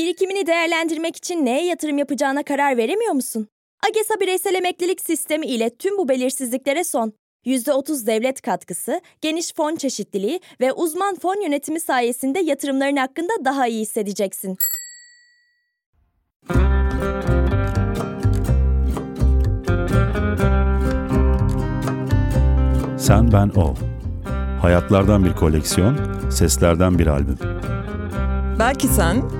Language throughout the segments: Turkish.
Birikimini değerlendirmek için neye yatırım yapacağına karar veremiyor musun? AGESA bireysel emeklilik sistemi ile tüm bu belirsizliklere son. %30 devlet katkısı, geniş fon çeşitliliği ve uzman fon yönetimi sayesinde yatırımların hakkında daha iyi hissedeceksin. Sen Ben O. Hayatlardan bir koleksiyon, seslerden bir albüm. Belki sen,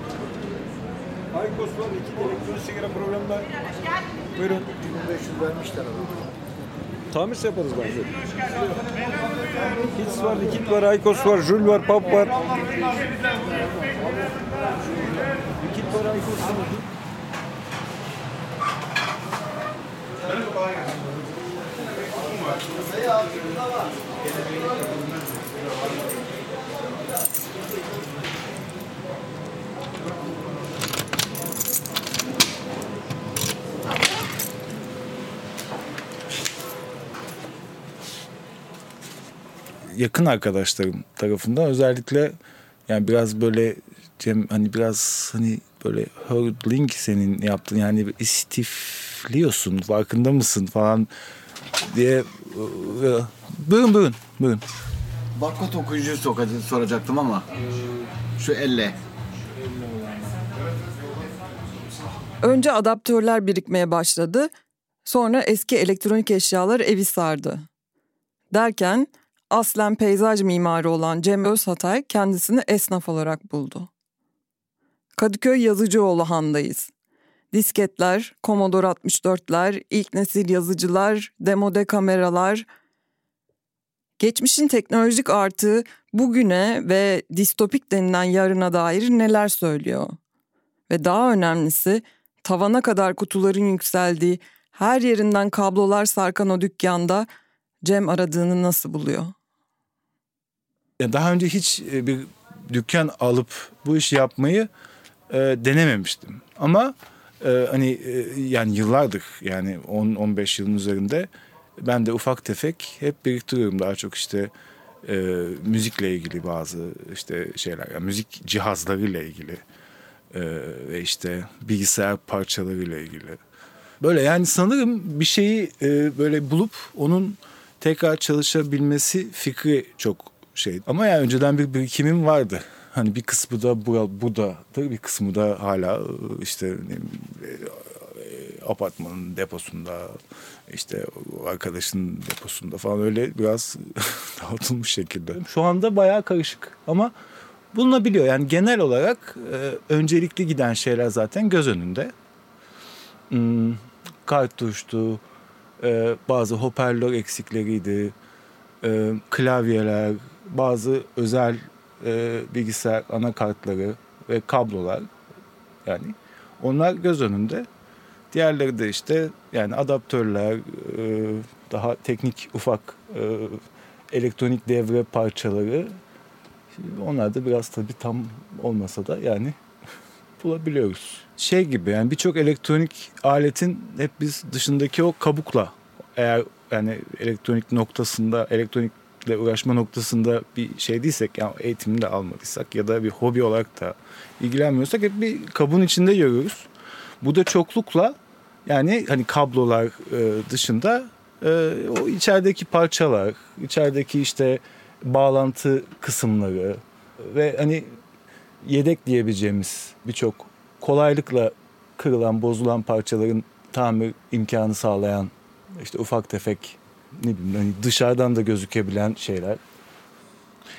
Aykos var, iki elektronik sigara programı var. Buyurun. 1500 vermişler ama. Tamirse yaparız bence. Hits var, Likit var, Aykos var, Jul var, Pap var. Likit var, Aykos var. Yakın arkadaşlarım tarafından özellikle yani biraz böyle Cem hani biraz hani böyle hurdling senin yaptığın yani istifliyorsun farkında mısın falan diye buyurun buyurun buyurun. Barkod sokacaktım, soracaktım ama şu elle. Önce adaptörler birikmeye başladı. Sonra eski elektronik eşyalar evi sardı. Derken aslen peyzaj mimarı olan Cem Özhatay kendisini esnaf olarak buldu. Kadıköy Yazıcıoğlu Han'dayız. Disketler, Commodore 64'ler, ilk nesil yazıcılar, demode kameralar. Geçmişin teknolojik artığı bugüne ve distopik denilen yarına dair neler söylüyor? Ve daha önemlisi tavana kadar kutuların yükseldiği, her yerinden kablolar sarkan o dükkanda Cem aradığını nasıl buluyor? Daha önce hiç e, bir dükkan alıp bu işi yapmayı e, denememiştim. Ama e, hani yani yıllardır yani 10-15 yılın üzerinde ben de ufak tefek hep biriktiriyorum daha çok işte e, müzikle ilgili bazı işte şeyler yani müzik cihazlarıyla ilgili e, ve işte bilgisayar parçalarıyla ilgili. Böyle yani sanırım bir şeyi e, böyle bulup onun tekrar çalışabilmesi fikri çok şey. Ama yani önceden bir birikimim vardı. Hani bir kısmı da bu, bu da bir kısmı da hala e, işte bileyim, e, apartmanın deposunda işte arkadaşın deposunda falan öyle biraz dağıtılmış şekilde. Şu anda bayağı karışık ama bulunabiliyor. Yani genel olarak e, öncelikli giden şeyler zaten göz önünde. Hmm, kartuştu, e, bazı hoparlör eksikleriydi, e, klavyeler, bazı özel e, bilgisayar anakartları ve kablolar yani onlar göz önünde. Diğerleri de işte yani adaptörler, e, daha teknik ufak e, elektronik devre parçaları. Şimdi onlar da biraz tabii tam olmasa da yani bulabiliyoruz. Şey gibi yani birçok elektronik aletin hep biz dışındaki o kabukla eğer yani elektronik noktasında elektronikle uğraşma noktasında bir şey değilsek yani eğitimini de almadıysak ya da bir hobi olarak da ilgilenmiyorsak hep bir kabın içinde görüyoruz. Bu da çoklukla yani hani kablolar e, dışında e, o içerideki parçalar, içerideki işte bağlantı kısımları ve hani yedek diyebileceğimiz birçok kolaylıkla kırılan, bozulan parçaların tamir imkanı sağlayan işte ufak tefek ne bileyim hani dışarıdan da gözükebilen şeyler.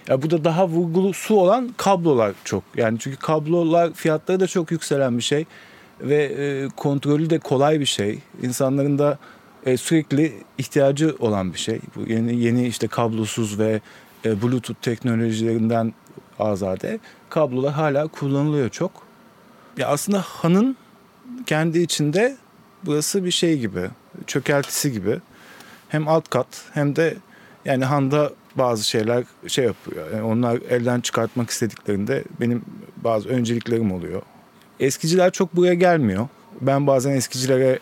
Ya bu da daha vurgulu su olan kablolar çok. Yani çünkü kablolar fiyatları da çok yükselen bir şey ve e, kontrolü de kolay bir şey. İnsanların da e, sürekli ihtiyacı olan bir şey. Bu yeni yeni işte kablosuz ve e, Bluetooth teknolojilerinden azade kablolar hala kullanılıyor çok. Ya aslında hanın kendi içinde burası bir şey gibi, çökeltisi gibi. Hem alt kat hem de yani handa bazı şeyler şey yapıyor. Yani onlar elden çıkartmak istediklerinde benim bazı önceliklerim oluyor. Eskiciler çok buraya gelmiyor. Ben bazen eskicilere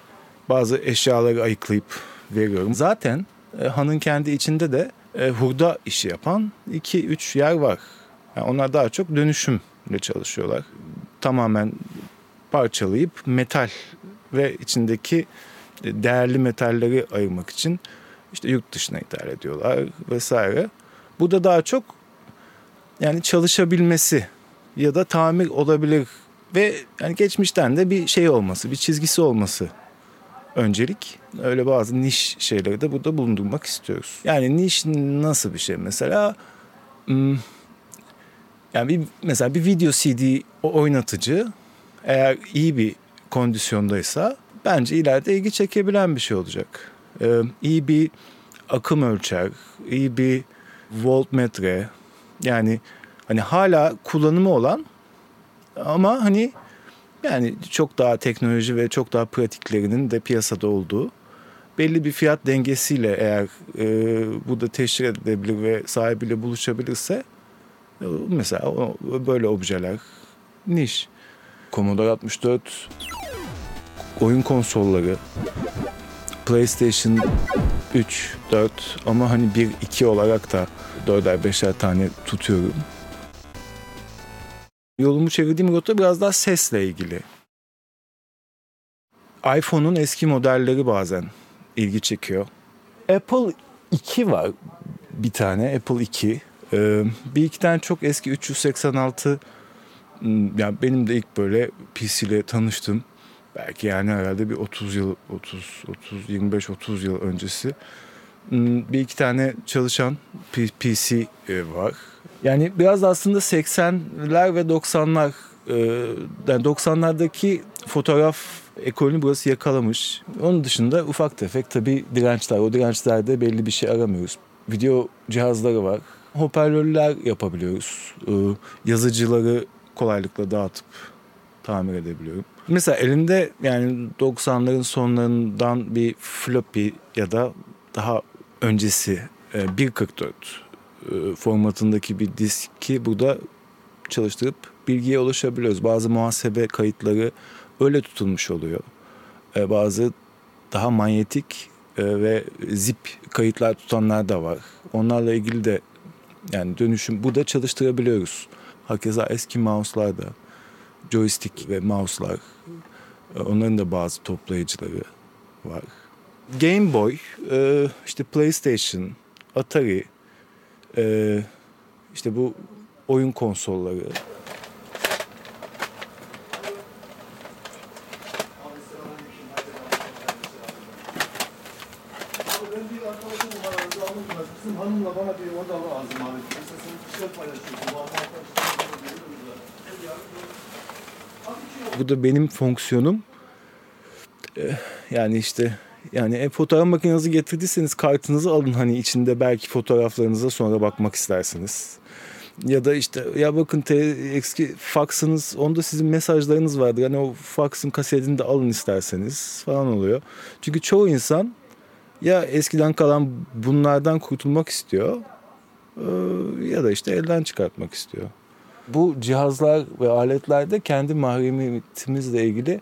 bazı eşyaları ayıklayıp veriyorum. Zaten e, hanın kendi içinde de e, hurda işi yapan 2-3 yer var. Yani onlar daha çok dönüşümle çalışıyorlar. Tamamen parçalayıp metal ve içindeki e, değerli metalleri ayırmak için işte yurt dışına ithal ediyorlar vesaire. Bu da daha çok yani çalışabilmesi ya da tamir olabilir ve yani geçmişten de bir şey olması, bir çizgisi olması öncelik. Öyle bazı niş şeyleri de burada bulundurmak istiyoruz. Yani niş nasıl bir şey mesela? Yani bir, mesela bir video CD oynatıcı eğer iyi bir kondisyondaysa bence ileride ilgi çekebilen bir şey olacak. Ee, iyi bir akım ölçer, iyi bir voltmetre. Yani hani hala kullanımı olan ama hani yani çok daha teknoloji ve çok daha pratiklerinin de piyasada olduğu belli bir fiyat dengesiyle eğer e, bu da teşhir edilebilir ve sahibiyle buluşabilirse e, mesela o, böyle objeler niş. Commodore 64 oyun konsolları PlayStation 3, 4 ama hani 1, 2 olarak da 4'er 5'er tane tutuyorum. Yolumu çevirdiğim rota biraz daha sesle ilgili. iPhone'un eski modelleri bazen ilgi çekiyor. Apple 2 var bir tane Apple 2. Ee, bir iki tane çok eski 386 yani benim de ilk böyle PC ile tanıştım. Belki yani herhalde bir 30 yıl 30 30 25 30 yıl öncesi. Bir iki tane çalışan PC var. Yani biraz da aslında 80'ler ve 90'lar yani 90'lardaki fotoğraf ekolünü burası yakalamış. Onun dışında ufak tefek tabii dirençler. O dirençlerde belli bir şey aramıyoruz. Video cihazları var. Hoparlörler yapabiliyoruz. Yazıcıları kolaylıkla dağıtıp tamir edebiliyorum. Mesela elimde yani 90'ların sonlarından bir floppy ya da daha öncesi 1.44 e, formatındaki bir diski burada çalıştırıp bilgiye ulaşabiliyoruz. Bazı muhasebe kayıtları öyle tutulmuş oluyor. E, bazı daha manyetik e, ve zip kayıtlar tutanlar da var. Onlarla ilgili de yani dönüşüm burada çalıştırabiliyoruz. Hakeza eski mouse'lar da joystick ve mouse'lar onların da bazı toplayıcıları var. Game Boy, işte PlayStation, Atari, işte bu oyun konsolları. Bizim hanımla bana bir oda lazım abi. Mesela bir şey paylaşıyorsun. Bu da benim fonksiyonum. Yani işte yani e, fotoğraf makinenizi getirdiyseniz kartınızı alın hani içinde belki fotoğraflarınıza sonra bakmak istersiniz. Ya da işte ya bakın te, eski faksınız onda sizin mesajlarınız vardır. Hani o faksın kasetini de alın isterseniz falan oluyor. Çünkü çoğu insan ya eskiden kalan bunlardan kurtulmak istiyor ya da işte elden çıkartmak istiyor. Bu cihazlar ve aletlerde kendi mahremiyetimizle ilgili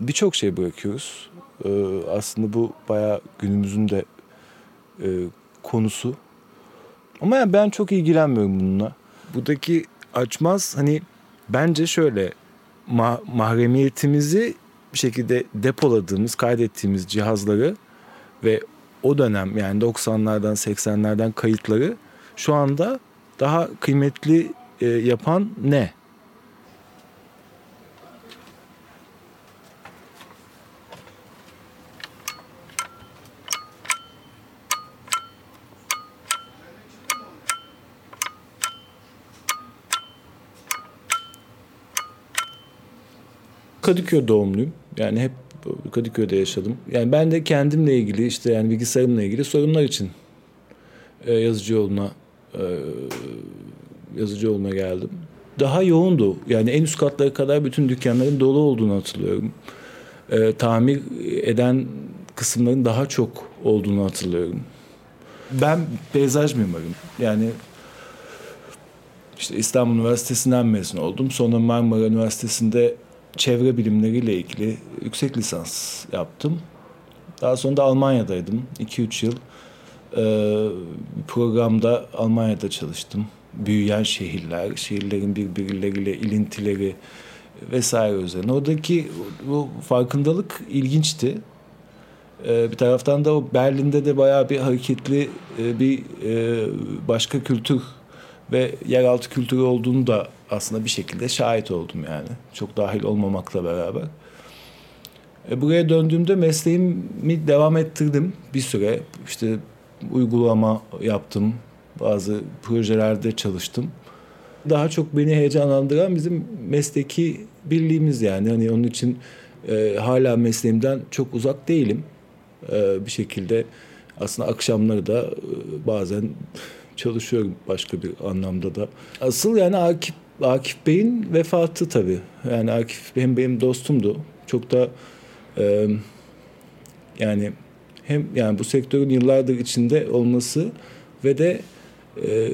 birçok şey bırakıyoruz. Aslında bu bayağı günümüzün de konusu. Ama yani ben çok ilgilenmiyorum bununla. Buradaki açmaz hani bence şöyle ma- mahremiyetimizi bir şekilde depoladığımız, kaydettiğimiz cihazları ve o dönem yani 90'lardan 80'lerden kayıtları şu anda daha kıymetli e, yapan ne? Kadıköy doğumluyum. Yani hep Kadıköy'de yaşadım. Yani ben de kendimle ilgili işte yani bilgisayarımla ilgili sorunlar için e, yazıcı yoluna e, yazıcı yoluna geldim. Daha yoğundu. Yani en üst katlara kadar bütün dükkanların dolu olduğunu hatırlıyorum. e, tamir eden kısımların daha çok olduğunu hatırlıyorum. Ben peyzaj mimarıyım. Yani işte İstanbul Üniversitesi'nden mezun oldum. Sonra Marmara Üniversitesi'nde çevre bilimleriyle ilgili yüksek lisans yaptım. Daha sonra da Almanya'daydım. 2-3 yıl e, bir programda Almanya'da çalıştım. Büyüyen şehirler, şehirlerin birbirleriyle ilintileri vesaire üzerine. Oradaki bu farkındalık ilginçti. E, bir taraftan da o Berlin'de de bayağı bir hareketli e, bir e, başka kültür ve yeraltı kültürü olduğunu da aslında bir şekilde şahit oldum yani. Çok dahil olmamakla beraber. E, buraya döndüğümde mesleğimi devam ettirdim bir süre. İşte uygulama yaptım. Bazı projelerde çalıştım. Daha çok beni heyecanlandıran bizim mesleki birliğimiz yani. Hani onun için e, hala mesleğimden çok uzak değilim. E, bir şekilde aslında akşamları da e, bazen çalışıyorum başka bir anlamda da. Asıl yani Akif, Akif Bey'in vefatı tabii. Yani Akif hem benim dostumdu. Çok da e, yani hem yani bu sektörün yıllardır içinde olması ve de e,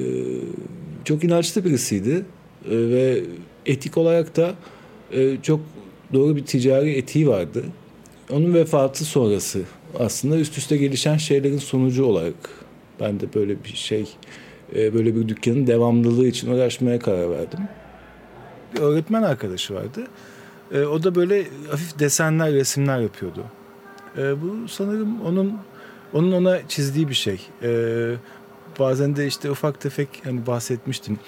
çok inançlı birisiydi e, ve etik olarak da e, çok doğru bir ticari etiği vardı. Onun vefatı sonrası aslında üst üste gelişen şeylerin sonucu olarak ben de böyle bir şey, e, böyle bir dükkanın devamlılığı için uğraşmaya karar verdim. Bir öğretmen arkadaşı vardı. E, o da böyle hafif desenler, resimler yapıyordu. E, bu sanırım onun onun ona çizdiği bir şey. Bazen de işte ufak tefek hani bahsetmiştim.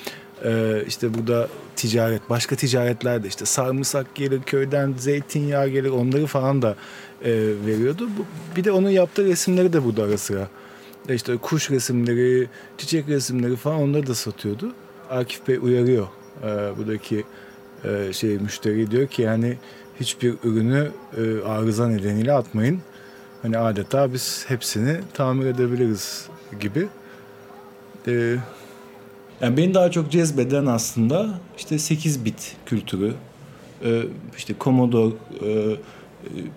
İşte burada ticaret, başka ticaretlerde işte sarımsak gelir köyden, zeytinyağı gelir onları falan da veriyordu. Bir de onun yaptığı resimleri de burada ara sıra e, işte kuş resimleri, çiçek resimleri falan onları da satıyordu. Akif Bey uyarıyor e, buradaki e, şey müşteri diyor ki yani hiçbir ürünü e, arıza nedeniyle atmayın. Hani adeta biz hepsini tamir edebiliriz gibi. E, yani beni daha çok cezbeden aslında işte 8 bit kültürü. E, işte Commodore, e,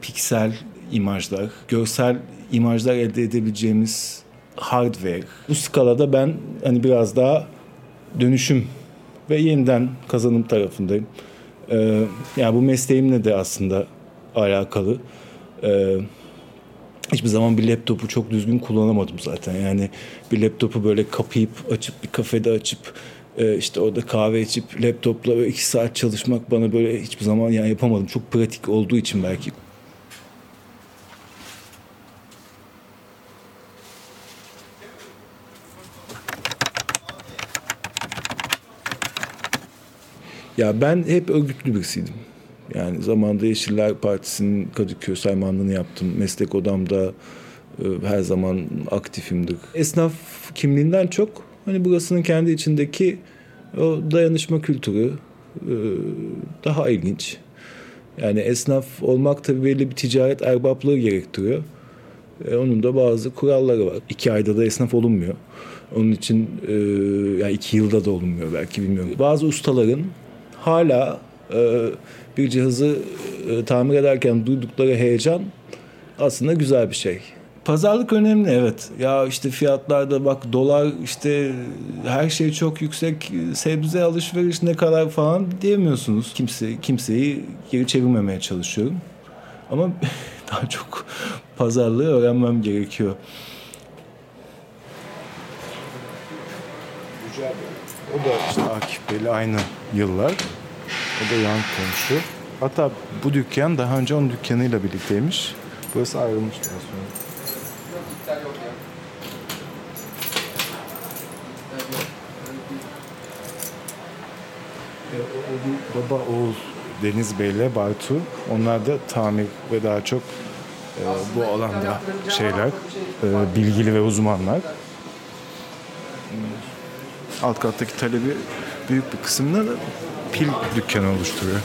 piksel imajlar, görsel imajlar elde edebileceğimiz hardware. Bu skalada ben hani biraz daha dönüşüm ve yeniden kazanım tarafındayım. Ee, yani bu mesleğimle de aslında alakalı. Ee, hiçbir zaman bir laptopu çok düzgün kullanamadım zaten. Yani bir laptopu böyle kapayıp açıp bir kafede açıp e, işte orada kahve içip laptopla iki saat çalışmak bana böyle hiçbir zaman yani yapamadım. Çok pratik olduğu için belki Ya ben hep örgütlü birisiydim. Yani zamanda Yeşiller Partisi'nin Kadıköy saymanlığını yaptım. Meslek odamda e, her zaman aktifimdir. Esnaf kimliğinden çok hani burasının kendi içindeki o dayanışma kültürü e, daha ilginç. Yani esnaf olmak tabii belli bir ticaret erbaplığı gerektiriyor. E, onun da bazı kuralları var. İki ayda da esnaf olunmuyor. Onun için e, yani iki yılda da olunmuyor belki bilmiyorum. Bazı ustaların hala bir cihazı e, tamir ederken duydukları heyecan aslında güzel bir şey. Pazarlık önemli evet. Ya işte fiyatlarda bak dolar işte her şey çok yüksek. Sebze alışveriş ne kadar falan diyemiyorsunuz. Kimse kimseyi geri çevirmemeye çalışıyorum. Ama daha çok pazarlığı öğrenmem gerekiyor. O da işte Akif Bey'le aynı yıllar. O da yan komşu. Hatta bu dükkan daha önce onun dükkanıyla birlikteymiş. Burası ayrılmış daha sonra. E, baba oğul Deniz Bey'le Bartu. Onlar da tamir ve daha çok e, bu alanda şeyler, e, bilgili ve uzmanlar. Alt kattaki talebi büyük bir kısmını da pil dükkanı oluşturuyor.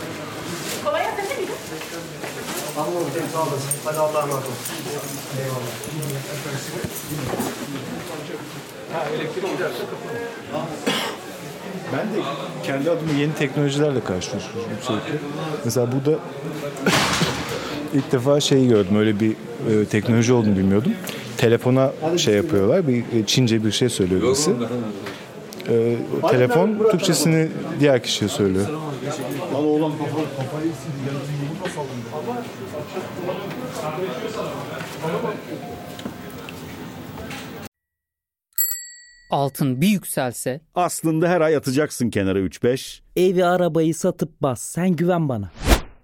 Ben de kendi adıma yeni teknolojilerle karşılaşıyorum sürekli. Mesela burada ilk defa şeyi gördüm. Öyle bir e, teknoloji olduğunu bilmiyordum. Telefona şey yapıyorlar. Bir e, Çince bir şey söylüyor birisi. E, telefon Türkçesini diğer kişiye söylüyor. Lan oğlan kafayı sildi. Altın bir yükselse Aslında her ay atacaksın kenara 3-5. Evi arabayı satıp bas. Sen güven bana.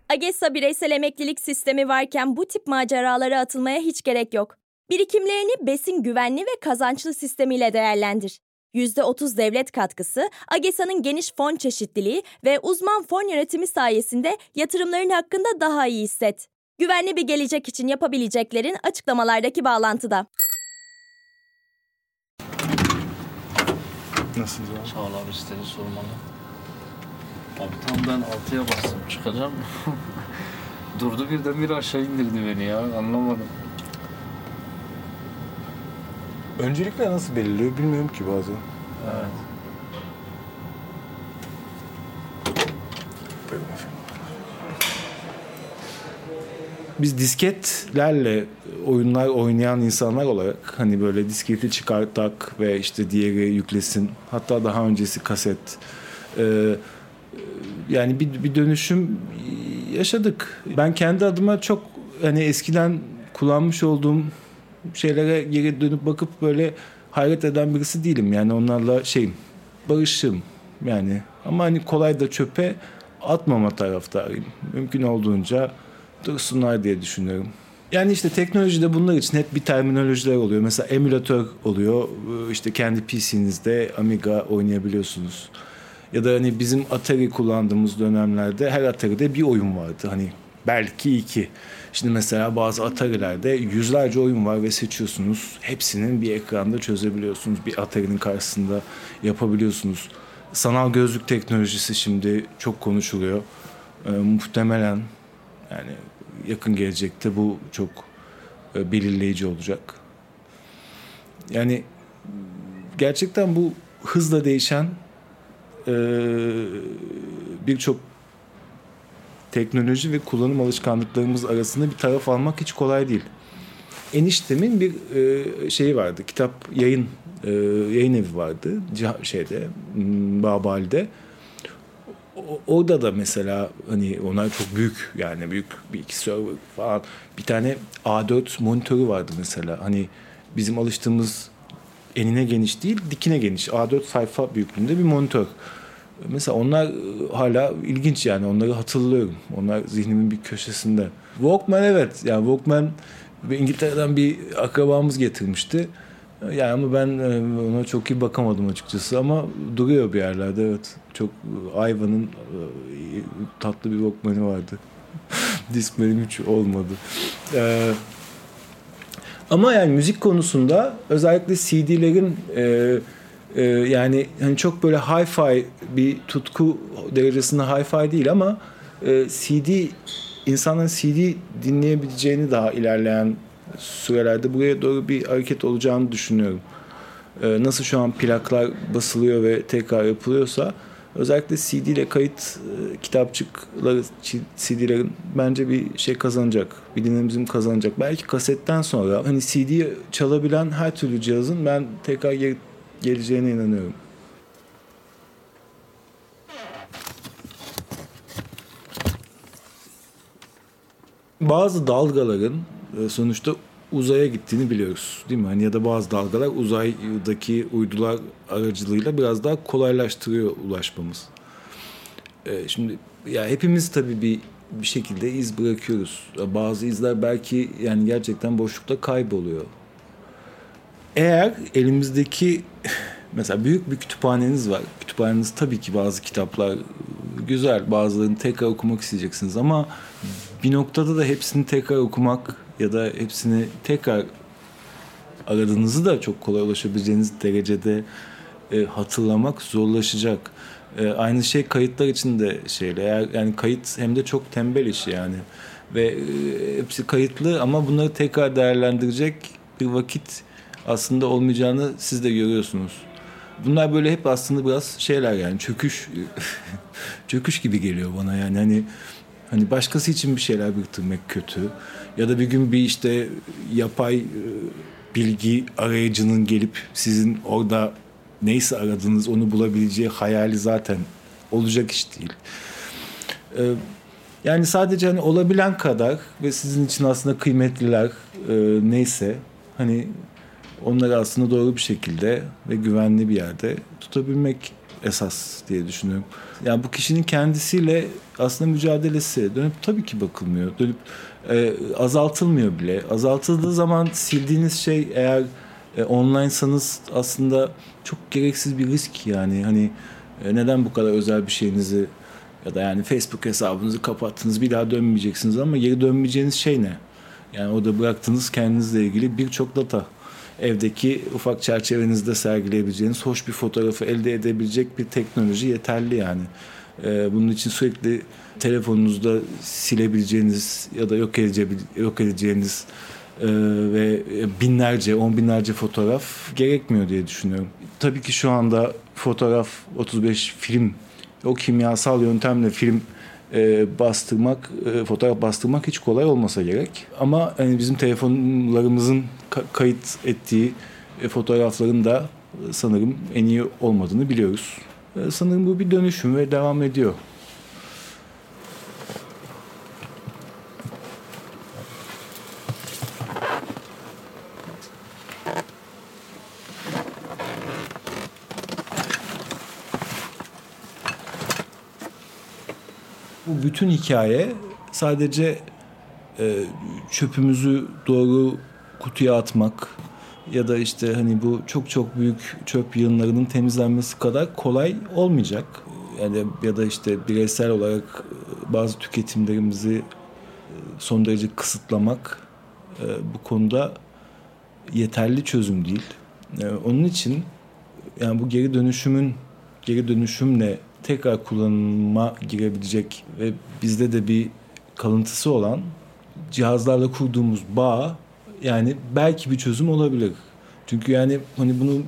AGESA bireysel emeklilik sistemi varken bu tip maceralara atılmaya hiç gerek yok. Birikimlerini besin güvenli ve kazançlı sistemiyle değerlendir. %30 devlet katkısı, AGESA'nın geniş fon çeşitliliği ve uzman fon yönetimi sayesinde yatırımların hakkında daha iyi hisset. Güvenli bir gelecek için yapabileceklerin açıklamalardaki bağlantıda. Nasılsınız abi? Sağ ol abi istedi sormalı. Abi tam ben altıya bastım çıkacağım. Durdu birden bir aşağı indirdi beni ya anlamadım. Öncelikle nasıl belirliyor bilmiyorum ki bazen. Evet. Biz disketlerle oyunlar oynayan insanlar olarak hani böyle disketi çıkartak ve işte diğeri yüklesin. Hatta daha öncesi kaset. Ee, yani bir, bir dönüşüm yaşadık. Ben kendi adıma çok hani eskiden kullanmış olduğum şeylere geri dönüp bakıp böyle hayret eden birisi değilim. Yani onlarla şeyim, barışığım yani. Ama hani kolay da çöpe atmama taraftarıyım. Mümkün olduğunca dursunlar diye düşünüyorum. Yani işte teknolojide bunlar için hep bir terminolojiler oluyor. Mesela emülatör oluyor. İşte kendi PC'nizde Amiga oynayabiliyorsunuz. Ya da hani bizim Atari kullandığımız dönemlerde her Atari'de bir oyun vardı. Hani belki iki. Şimdi mesela bazı Atari'lerde yüzlerce oyun var ve seçiyorsunuz. Hepsinin bir ekranda çözebiliyorsunuz. Bir Atari'nin karşısında yapabiliyorsunuz. Sanal gözlük teknolojisi şimdi çok konuşuluyor. Ee, muhtemelen yani yakın gelecekte bu çok e, belirleyici olacak. Yani gerçekten bu hızla değişen e, birçok teknoloji ve kullanım alışkanlıklarımız arasında bir taraf almak hiç kolay değil. Eniştemin bir e, şeyi vardı. Kitap yayın e, yayın evi vardı şeyde Babali'de. Orada da mesela hani onlar çok büyük yani büyük bir iki server falan. Bir tane A4 monitörü vardı mesela. Hani bizim alıştığımız enine geniş değil dikine geniş. A4 sayfa büyüklüğünde bir monitör. Mesela onlar hala ilginç yani onları hatırlıyorum. Onlar zihnimin bir köşesinde. Walkman evet yani Walkman İngiltere'den bir akrabamız getirmişti. Yani ama ben ona çok iyi bakamadım açıkçası ama duruyor bir yerlerde evet. Çok Ayva'nın tatlı bir Walkman'i vardı. Discman'im hiç olmadı. Ee, ama yani müzik konusunda özellikle CD'lerin e, e, yani hani çok böyle hi-fi bir tutku derecesinde hi-fi değil ama e, CD insanların CD dinleyebileceğini daha ilerleyen sürelerde buraya doğru bir hareket olacağını düşünüyorum. Ee, nasıl şu an plaklar basılıyor ve tekrar yapılıyorsa özellikle CD ile kayıt e, kitapçıkları CD'lerin bence bir şey kazanacak. Bir dinamizm kazanacak. Belki kasetten sonra hani CD çalabilen her türlü cihazın ben tekrar gel- geleceğine inanıyorum. Bazı dalgaların e, sonuçta uzaya gittiğini biliyoruz değil mi? Hani ya da bazı dalgalar uzaydaki uydular aracılığıyla biraz daha kolaylaştırıyor ulaşmamız. Ee, şimdi ya hepimiz tabii bir bir şekilde iz bırakıyoruz. Bazı izler belki yani gerçekten boşlukta kayboluyor. Eğer elimizdeki mesela büyük bir kütüphaneniz var. Kütüphaneniz tabii ki bazı kitaplar güzel. Bazılarını tekrar okumak isteyeceksiniz ama bir noktada da hepsini tekrar okumak ya da hepsini tekrar aradığınızı da çok kolay ulaşabileceğiniz derecede e, hatırlamak zorlaşacak. E, aynı şey kayıtlar için de şeyle. Eğer, yani kayıt hem de çok tembel iş yani. Ve e, hepsi kayıtlı ama bunları tekrar değerlendirecek bir vakit aslında olmayacağını siz de görüyorsunuz. Bunlar böyle hep aslında biraz şeyler yani çöküş çöküş gibi geliyor bana yani hani Hani başkası için bir şeyler biriktirmek kötü. Ya da bir gün bir işte yapay e, bilgi arayıcının gelip sizin orada neyse aradığınız onu bulabileceği hayali zaten olacak iş değil. Ee, yani sadece hani olabilen kadar ve sizin için aslında kıymetliler e, neyse hani onları aslında doğru bir şekilde ve güvenli bir yerde tutabilmek esas diye düşünüyorum. Yani bu kişinin kendisiyle aslında mücadelesi dönüp tabii ki bakılmıyor. Dönüp e, azaltılmıyor bile. Azaltıldığı zaman sildiğiniz şey eğer e, onlinesanız aslında çok gereksiz bir risk yani. Hani e, neden bu kadar özel bir şeyinizi ya da yani Facebook hesabınızı kapattınız bir daha dönmeyeceksiniz ama geri dönmeyeceğiniz şey ne? Yani orada bıraktığınız kendinizle ilgili birçok data. Evdeki ufak çerçevenizde sergileyebileceğiniz hoş bir fotoğrafı elde edebilecek bir teknoloji yeterli yani. Ee, bunun için sürekli telefonunuzda silebileceğiniz ya da yok edeceğiniz, yok edeceğiniz e, ve binlerce, on binlerce fotoğraf gerekmiyor diye düşünüyorum. Tabii ki şu anda fotoğraf 35 film o kimyasal yöntemle film e, bastırmak, e, fotoğraf bastırmak hiç kolay olmasa gerek. Ama yani bizim telefonlarımızın ka- kayıt ettiği e, fotoğrafların da sanırım en iyi olmadığını biliyoruz. E, sanırım bu bir dönüşüm ve devam ediyor. Bu bütün hikaye sadece e, çöpümüzü doğru kutuya atmak ya da işte hani bu çok çok büyük çöp yığınlarının temizlenmesi kadar kolay olmayacak. Yani ya da işte bireysel olarak e, bazı tüketimlerimizi e, son derece kısıtlamak e, bu konuda yeterli çözüm değil. E, onun için yani bu geri dönüşümün geri dönüşümle tekrar kullanıma girebilecek ve bizde de bir kalıntısı olan cihazlarla kurduğumuz bağ yani belki bir çözüm olabilir. Çünkü yani hani bunu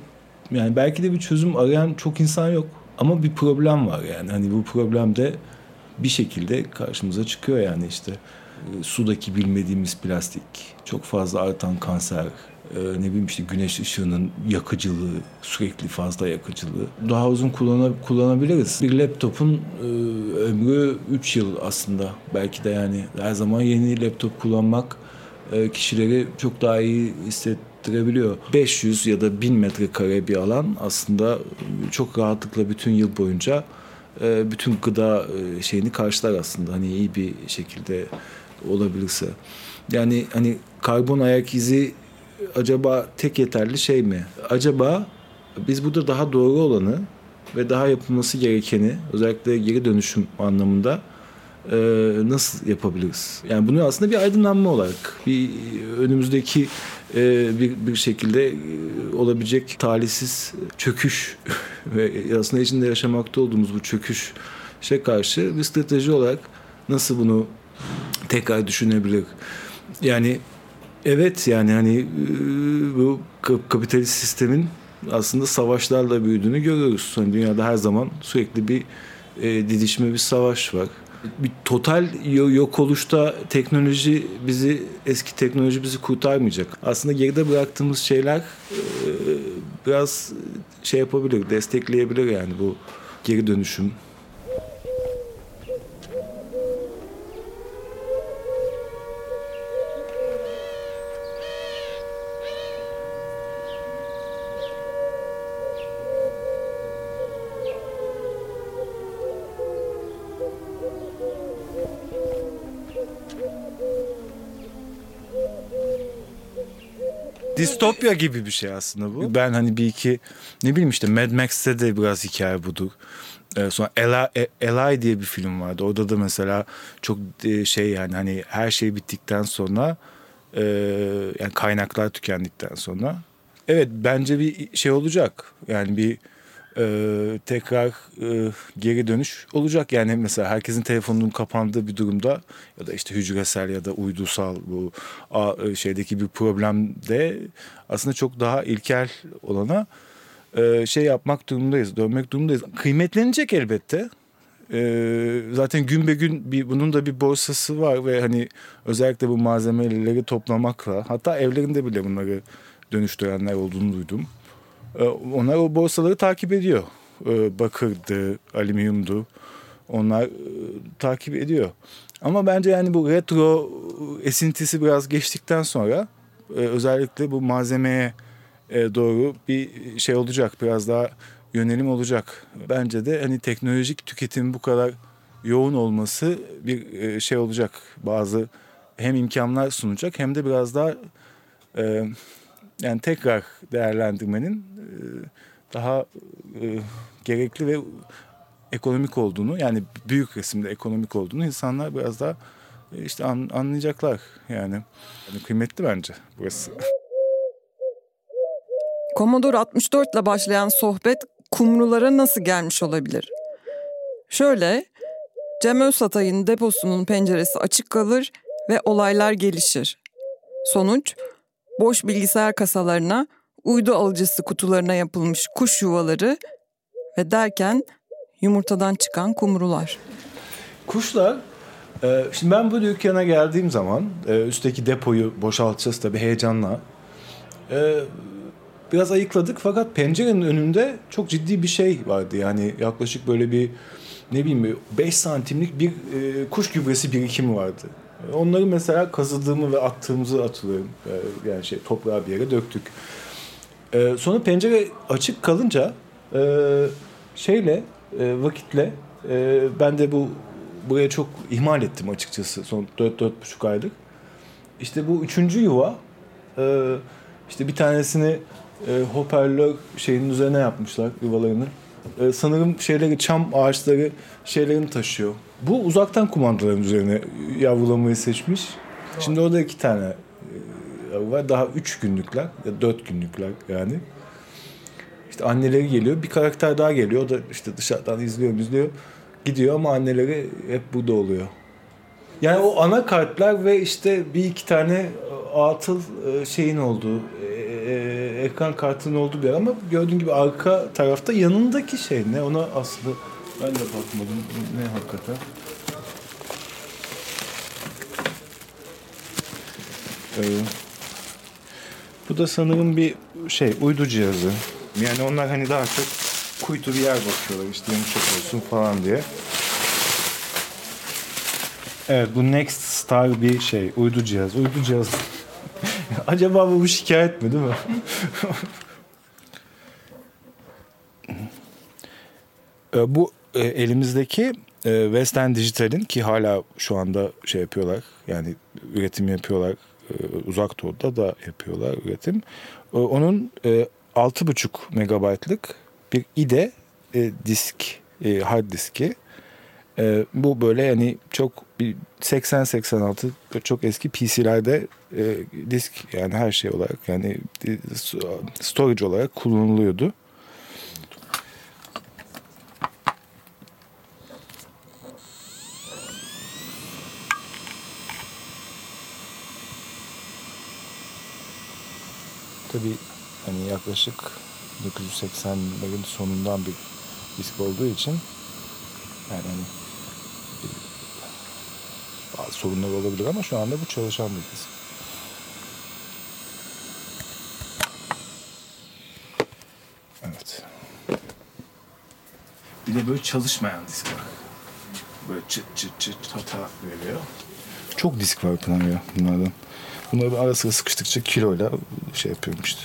yani belki de bir çözüm arayan çok insan yok ama bir problem var yani. Hani bu problem de bir şekilde karşımıza çıkıyor yani işte sudaki bilmediğimiz plastik, çok fazla artan kanser, e, ne bileyim işte güneş ışığının yakıcılığı, sürekli fazla yakıcılığı. Daha uzun kullan kullanabiliriz. Bir laptopun e, ömrü 3 yıl aslında. Belki de yani her zaman yeni laptop kullanmak e, kişileri çok daha iyi hissettirebiliyor. 500 ya da 1000 metrekare bir alan aslında çok rahatlıkla bütün yıl boyunca e, bütün gıda e, şeyini karşılar aslında. Hani iyi bir şekilde olabilirse. Yani hani karbon ayak izi acaba tek yeterli şey mi? Acaba biz burada daha doğru olanı ve daha yapılması gerekeni özellikle geri dönüşüm anlamında e, nasıl yapabiliriz? Yani bunu aslında bir aydınlanma olarak bir önümüzdeki e, bir, bir şekilde e, olabilecek talihsiz çöküş ve aslında içinde yaşamakta olduğumuz bu çöküş şey karşı bir strateji olarak nasıl bunu tekrar düşünebilir? Yani Evet yani hani bu kapitalist sistemin aslında savaşlarla büyüdüğünü görüyoruz. Hani dünyada her zaman sürekli bir e, didişme bir savaş var. Bir total yok oluşta teknoloji bizi eski teknoloji bizi kurtarmayacak. Aslında geride bıraktığımız şeyler e, biraz şey yapabilir, destekleyebilir yani bu geri dönüşüm. Distopya gibi bir şey aslında bu. Ben hani bir iki ne bileyim işte Mad Max'te de biraz hikaye budur. Ee, sonra Eli, e, Eli diye bir film vardı. Orada da mesela çok e, şey yani hani her şey bittikten sonra e, yani kaynaklar tükendikten sonra evet bence bir şey olacak. Yani bir e, tekrar e, geri dönüş olacak. Yani mesela herkesin telefonunun kapandığı bir durumda ya da işte hücresel ya da uydusal bu a, e, şeydeki bir problemde aslında çok daha ilkel olana e, şey yapmak durumundayız, dönmek durumundayız. Kıymetlenecek elbette. Ee, zaten gün be gün bir, bunun da bir borsası var ve hani özellikle bu malzemeleri toplamakla hatta evlerinde bile bunları dönüştürenler olduğunu duydum. Ee, onlar o borsaları takip ediyor. Ee, bakırdı, alüminyumdu. Onlar e, takip ediyor. Ama bence yani bu retro esintisi biraz geçtikten sonra e, özellikle bu malzemeye e, doğru bir şey olacak. Biraz daha yönelim olacak. Bence de hani teknolojik tüketim bu kadar yoğun olması bir e, şey olacak. Bazı hem imkanlar sunacak hem de biraz daha e, yani tekrar değerlendirmenin e, daha e, gerekli ve ekonomik olduğunu yani büyük resimde ekonomik olduğunu insanlar biraz daha e, işte an, anlayacaklar yani. yani kıymetli bence burası. Commodore 64 ile başlayan sohbet kumrulara nasıl gelmiş olabilir? Şöyle, Cem Özsatay'ın deposunun penceresi açık kalır ve olaylar gelişir. Sonuç, boş bilgisayar kasalarına, uydu alıcısı kutularına yapılmış kuş yuvaları ve derken yumurtadan çıkan kumrular. Kuşlar, e, şimdi ben bu dükkana geldiğim zaman e, üstteki depoyu boşaltacağız tabii heyecanla. E, biraz ayıkladık fakat pencerenin önünde çok ciddi bir şey vardı. Yani yaklaşık böyle bir ne bileyim 5 santimlik bir kuş gübresi birikimi vardı. Onları mesela kazıdığımı ve attığımızı hatırlıyorum. E, yani şey toprağa bir yere döktük. E, sonra pencere açık kalınca e, şeyle e, vakitle e, ben de bu buraya çok ihmal ettim açıkçası son 4-4,5 aylık. İşte bu üçüncü yuva işte bir tanesini hoparlör şeyinin üzerine yapmışlar yuvalarını. Sanırım şeyleri çam ağaçları şeylerini taşıyor. Bu uzaktan kumandaların üzerine yavrulamayı seçmiş. Şimdi orada iki tane e, var. Daha üç günlükler ya dört günlükler yani. İşte anneleri geliyor. Bir karakter daha geliyor. O da işte dışarıdan izliyor izliyor. Gidiyor ama anneleri hep burada oluyor. Yani o ana kartlar ve işte bir iki tane atıl e, şeyin olduğu, e, ekran kartının olduğu bir yer ama gördüğün gibi arka tarafta yanındaki şey ne ona aslında ben de bakmadım ne hakikaten. Ee, bu da sanırım bir şey uydu cihazı. Yani onlar hani daha çok kuytu bir yer bakıyorlar işte yumuşak olsun falan diye. Evet bu Next Star bir şey uydu cihaz. Uydu cihaz. Acaba bu bir şikayet mi değil mi? E, bu e, elimizdeki e, West End Digital'in ki hala şu anda şey yapıyorlar yani üretim yapıyorlar uzak doğuda da yapıyorlar üretim. Onun 6,5 megabaytlık bir IDE disk hard diski. Bu böyle yani çok 80-86 çok eski PC'lerde disk yani her şey olarak yani storage olarak kullanılıyordu. Tabii hani yaklaşık 1980'lerin sonundan bir disk olduğu için yani hani bazı sorunlar olabilir ama şu anda bu çalışan bir disk. Evet. Bir de böyle çalışmayan disk var. Böyle çıt çıt çıt hata veriyor. Çok disk var Pınar bunlardan. Bunları ara sıra sıkıştıkça kiloyla şey yapıyorum işte.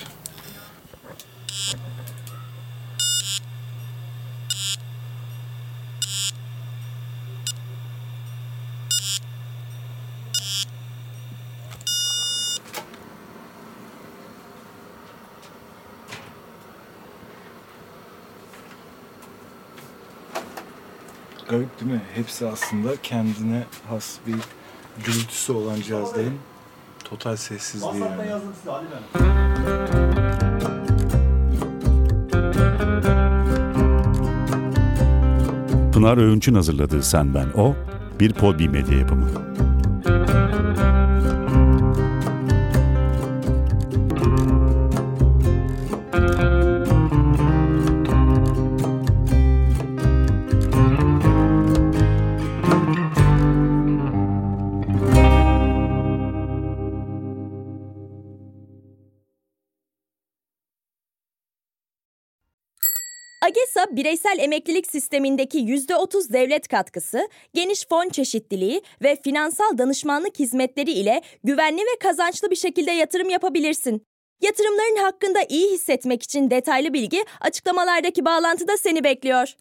Garip değil mi? Hepsi aslında kendine has bir gürültüsü olan cihazların total sessizliği yani. Pınar Öğünç'ün hazırladığı Sen Ben O, bir Podbi Medya yapımı. Bireysel emeklilik sistemindeki %30 devlet katkısı, geniş fon çeşitliliği ve finansal danışmanlık hizmetleri ile güvenli ve kazançlı bir şekilde yatırım yapabilirsin. Yatırımların hakkında iyi hissetmek için detaylı bilgi açıklamalardaki bağlantıda seni bekliyor.